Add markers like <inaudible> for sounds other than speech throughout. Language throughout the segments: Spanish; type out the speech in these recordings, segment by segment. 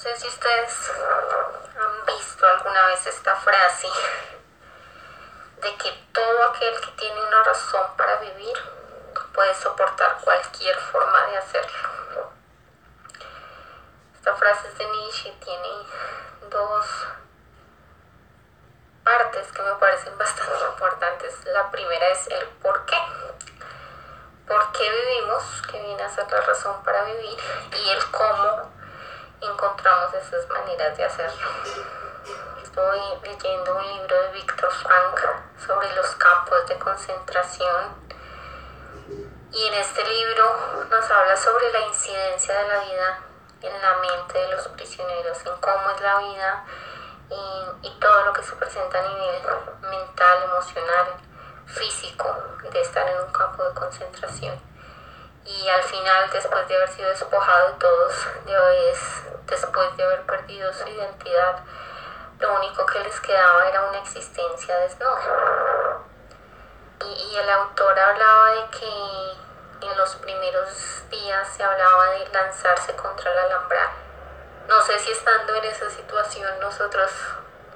sé si ustedes han visto alguna vez esta frase de que todo aquel que tiene una razón para vivir puede soportar cualquier forma de hacerlo. Esta frase es de Nietzsche tiene dos partes que me parecen bastante importantes. La primera es el por qué. ¿Por qué vivimos? Que viene a ser la razón para vivir. Y el cómo encontramos esas maneras de hacerlo. Estoy leyendo un libro de Víctor Frank sobre los campos de concentración y en este libro nos habla sobre la incidencia de la vida en la mente de los prisioneros, en cómo es la vida y, y todo lo que se presenta a nivel mental, emocional, físico de estar en un campo de concentración y al final, después de haber sido despojado de todos, de después de haber perdido su identidad, lo único que les quedaba era una existencia desnuda. Y, y el autor hablaba de que en los primeros días se hablaba de lanzarse contra la alambrada. No sé si estando en esa situación nosotros,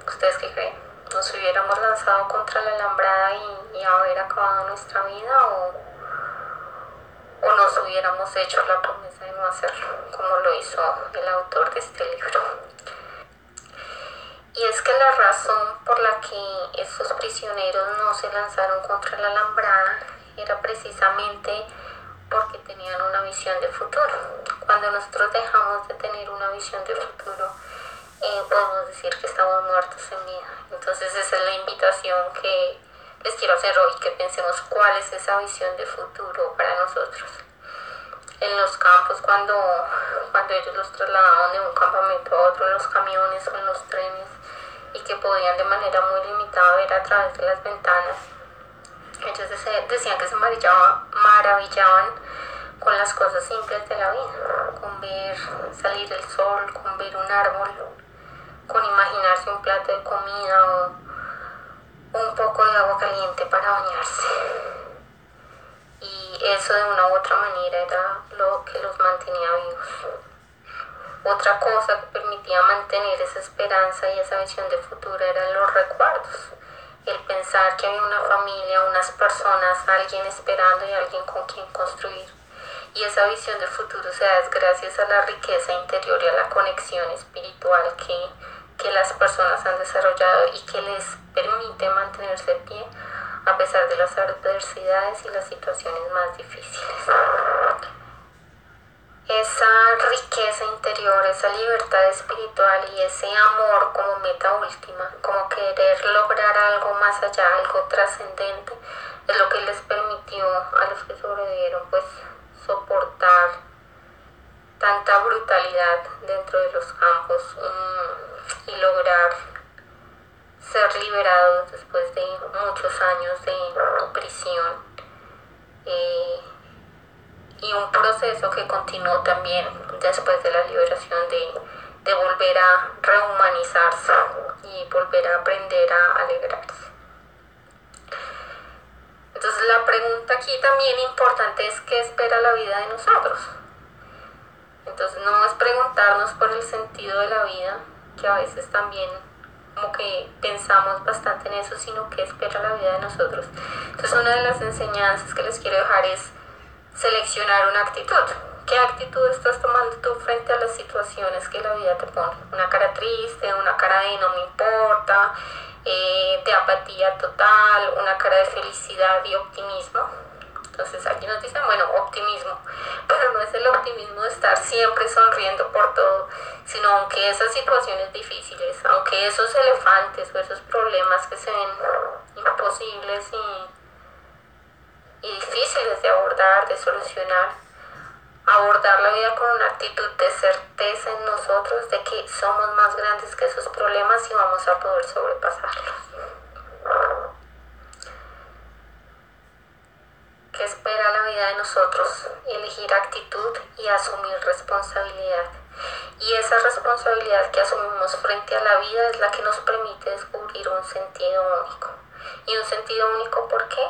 ¿ustedes qué creen? ¿Nos hubiéramos lanzado contra la alambrada y, y haber acabado nuestra vida o o nos hubiéramos hecho la promesa de no hacerlo, como lo hizo el autor de este libro. Y es que la razón por la que estos prisioneros no se lanzaron contra la alambrada era precisamente porque tenían una visión de futuro. Cuando nosotros dejamos de tener una visión de futuro, eh, podemos decir que estamos muertos en vida. Entonces esa es la invitación que les quiero hacer hoy que pensemos cuál es esa visión de futuro para nosotros. En los campos, cuando, cuando ellos los trasladaban de un campamento a otro en los camiones o en los trenes y que podían de manera muy limitada ver a través de las ventanas, ellos decían que se maravillaban, maravillaban con las cosas simples de la vida, con ver salir el sol, con ver un árbol, con imaginarse un plato de comida o un poco de agua caliente para bañarse. Y eso de una u otra manera era lo que los mantenía vivos. Otra cosa que permitía mantener esa esperanza y esa visión de futuro eran los recuerdos. El pensar que había una familia, unas personas, alguien esperando y alguien con quien construir. Y esa visión de futuro se da gracias a la riqueza interior y a la conexión espiritual que que las personas han desarrollado y que les permite mantenerse de pie a pesar de las adversidades y las situaciones más difíciles. Esa riqueza interior, esa libertad espiritual y ese amor como meta última, como querer lograr algo más allá, algo trascendente, es lo que les permitió a los que sobrevivieron pues soportar tanta brutalidad dentro de los campos y lograr ser liberados después de muchos años de prisión eh, y un proceso que continuó también después de la liberación de, de volver a rehumanizarse y volver a aprender a alegrarse. Entonces la pregunta aquí también importante es qué espera la vida de nosotros. Entonces no es preguntarnos por el sentido de la vida, que a veces también como que pensamos bastante en eso, sino que espera la vida de nosotros. Entonces una de las enseñanzas que les quiero dejar es seleccionar una actitud. ¿Qué actitud estás tomando tú frente a las situaciones que la vida te pone? Una cara triste, una cara de no me importa, eh, de apatía total, una cara de felicidad y optimismo. Entonces aquí nos dicen, bueno, optimismo, pero no es el optimismo de estar siempre sonriendo por todo, sino aunque esas situaciones difíciles, aunque esos elefantes o esos problemas que se ven imposibles y, y difíciles de abordar, de solucionar, abordar la vida con una actitud de certeza en nosotros de que somos más grandes que esos problemas y vamos a poder sobrepasarlos. Que espera la vida de nosotros, elegir actitud y asumir responsabilidad. Y esa responsabilidad que asumimos frente a la vida es la que nos permite descubrir un sentido único. Y un sentido único, ¿por qué?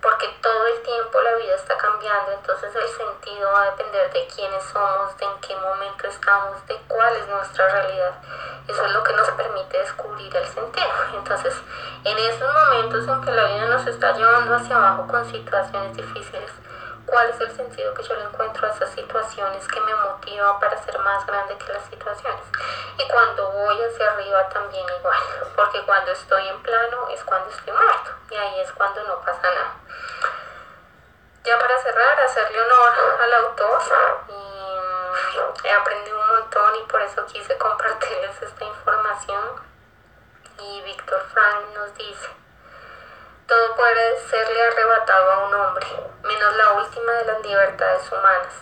Porque todo el tiempo la vida está cambiando, entonces el sentido va a depender de quiénes somos, de en qué momento estamos de cuál es nuestra realidad. Eso es lo que nos permite descubrir el sentido. <laughs> Entonces, en esos momentos en que la vida nos está llevando hacia abajo con situaciones difíciles, cuál es el sentido que yo le encuentro a esas situaciones que me motiva para ser más grande que las situaciones. Y cuando voy hacia arriba también igual, porque cuando estoy en plano es cuando estoy muerto y ahí es cuando no pasa nada. Ya para cerrar, hacerle honor al autor y he aprendido un montón y por eso quise compartirles esta información. Y Víctor Frank nos dice, todo puede serle arrebatado a un hombre, de las libertades humanas,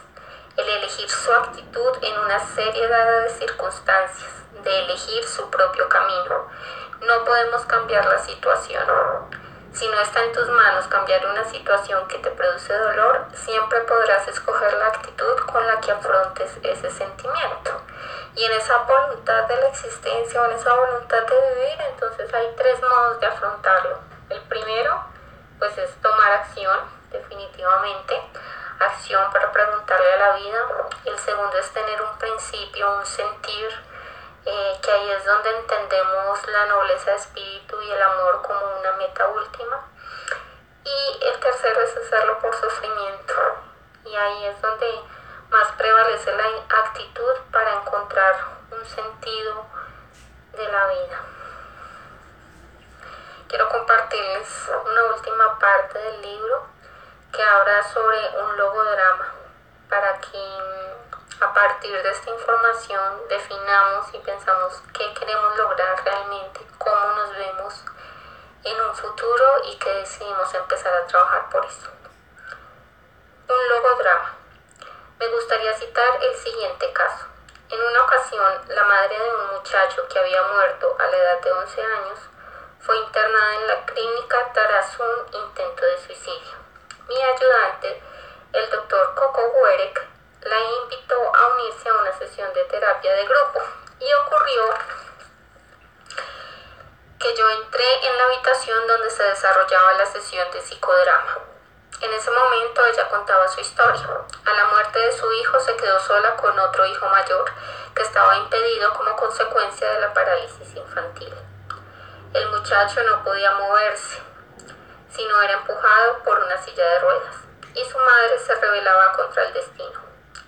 el elegir su actitud en una serie dada de circunstancias, de elegir su propio camino. No podemos cambiar la situación. Si no está en tus manos cambiar una situación que te produce dolor, siempre podrás escoger la actitud con la que afrontes ese sentimiento. Y en esa voluntad de la existencia o en esa voluntad de vivir, entonces hay tres modos de afrontarlo el primero, pues es tomar acción, definitivamente, acción para preguntarle a la vida. El segundo es tener un principio, un sentir, eh, que ahí es donde entendemos la nobleza de espíritu y el amor como una meta última. Y el tercero es hacerlo por sufrimiento. Y ahí es donde más prevalece la actitud para encontrar un sentido de la vida quiero compartirles una última parte del libro que habla sobre un logodrama para que mm, a partir de esta información definamos y pensamos qué queremos lograr realmente, cómo nos vemos en un futuro y que decidimos empezar a trabajar por eso. Un logodrama. Me gustaría citar el siguiente caso. En una ocasión, la madre de un muchacho que había muerto a la edad de 11 años fue internada en la clínica tras un intento de suicidio. Mi ayudante, el doctor Coco Werek, la invitó a unirse a una sesión de terapia de grupo y ocurrió que yo entré en la habitación donde se desarrollaba la sesión de psicodrama. En ese momento ella contaba su historia. A la muerte de su hijo se quedó sola con otro hijo mayor que estaba impedido como consecuencia de la parálisis infantil. El muchacho no podía moverse, sino era empujado por una silla de ruedas, y su madre se rebelaba contra el destino.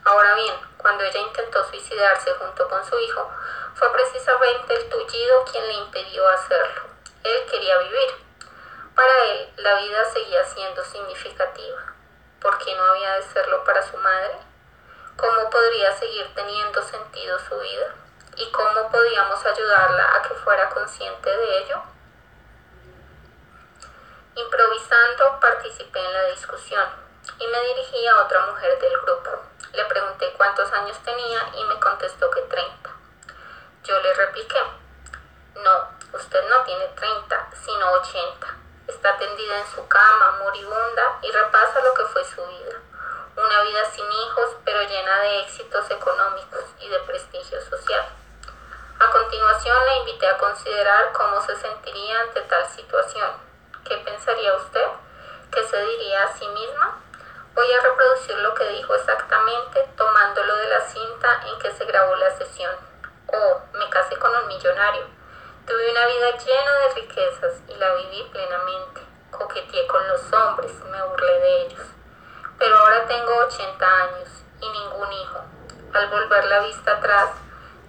Ahora bien, cuando ella intentó suicidarse junto con su hijo, fue precisamente el tullido quien le impidió hacerlo. Él quería vivir. Para él, la vida seguía siendo significativa. ¿Por qué no había de serlo para su madre? ¿Cómo podría seguir teniendo sentido su vida? y cómo podíamos ayudarla a que fuera consciente de ello. Improvisando participé en la discusión y me dirigí a otra mujer del grupo. Le pregunté cuántos años tenía y me contestó que 30. Yo le repliqué, no, usted no tiene 30, sino 80. Está tendida en su cama, moribunda, y repasa lo que fue su vida. Una vida sin hijos, pero llena de éxitos económicos y de prestigio social. A continuación la invité a considerar cómo se sentiría ante tal situación. ¿Qué pensaría usted? ¿Qué se diría a sí misma? Voy a reproducir lo que dijo exactamente tomándolo de la cinta en que se grabó la sesión. Oh, me casé con un millonario. Tuve una vida llena de riquezas y la viví plenamente. Coqueteé con los hombres, me burlé de ellos. Pero ahora tengo 80 años y ningún hijo. Al volver la vista atrás,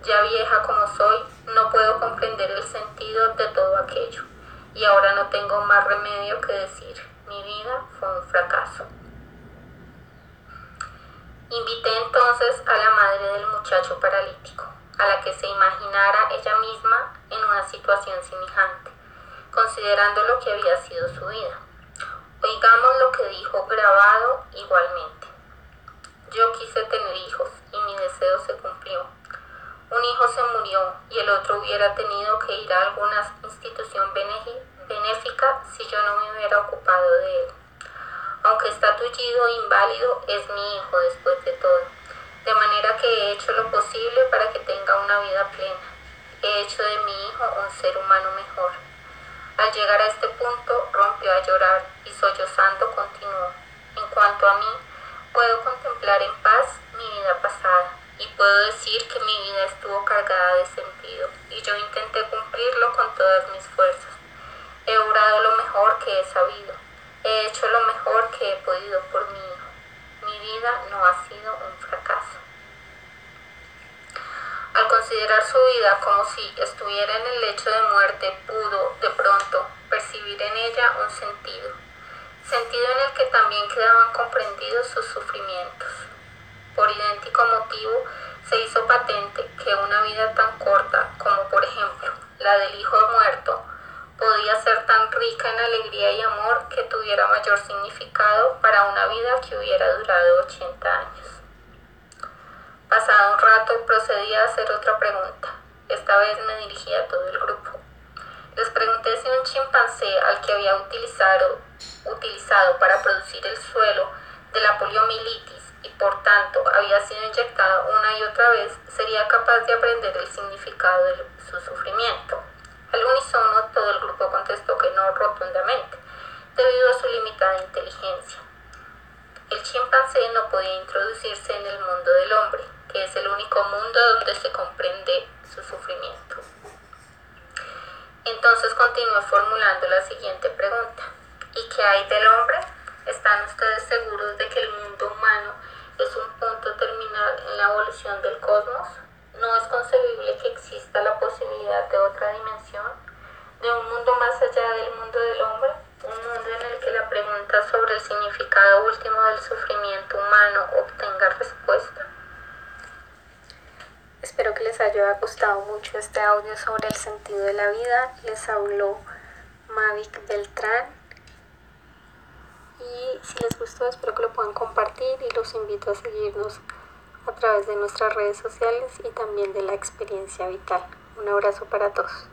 ya vieja como soy, no puedo comprender el sentido de todo aquello, y ahora no tengo más remedio que decir, mi vida fue un fracaso. Invité entonces a la madre del muchacho paralítico, a la que se imaginara ella misma en una situación semejante, considerando lo que había sido su vida. Oigamos lo que dijo grabado igualmente. Yo quise tener hijos y mi deseo se cumplió un hijo se murió y el otro hubiera tenido que ir a alguna benéfica si yo no me hubiera ocupado de él. Aunque está tullido e inválido, es mi hijo después de todo. De manera que he hecho lo posible para que tenga una vida plena. He hecho de mi hijo un ser humano mejor. Al llegar a este punto, rompió a llorar y sollozando continuó. En cuanto a mí, puedo contemplar en paz mi vida pasada y puedo decir que mi vida estuvo cargada de sentido y yo intenté cumplirlo con todas mis fuerzas. He obrado lo mejor que he sabido, he hecho lo mejor que he podido por mi hijo. Mi vida no ha sido un fracaso. Al considerar su vida como si estuviera en el lecho de muerte, pudo, de pronto, percibir en ella un sentido, sentido en el que también quedaban comprendidos sus sufrimientos. Por idéntico motivo, se hizo patente que una vida tan corta como por ejemplo la del hijo muerto podía ser tan rica en alegría y amor que tuviera mayor significado para una vida que hubiera durado 80 años. Pasado un rato procedí a hacer otra pregunta. Esta vez me dirigí a todo el grupo. Les pregunté si un chimpancé al que había utilizado, utilizado para producir el suelo de la poliomielitis y por tanto había sido inyectado una y otra vez, sería capaz de aprender el significado de su sufrimiento. Al unísono todo el grupo contestó que no rotundamente, debido a su limitada inteligencia. El chimpancé no podía introducirse en el mundo del hombre, que es el único mundo donde se comprende su sufrimiento. Entonces continué formulando la siguiente pregunta. ¿Y qué hay del hombre? ¿Están ustedes seguros de que el mundo humano es un punto terminal en la evolución del cosmos? ¿No es concebible que exista la posibilidad de otra dimensión? ¿De un mundo más allá del mundo del hombre? Un mundo en el que la pregunta sobre el significado último del sufrimiento humano obtenga respuesta. Espero que les haya gustado mucho este audio sobre el sentido de la vida. Les habló Mavic Beltrán. Y si les gustó, espero que lo puedan compartir y los invito a seguirnos a través de nuestras redes sociales y también de la experiencia vital. Un abrazo para todos.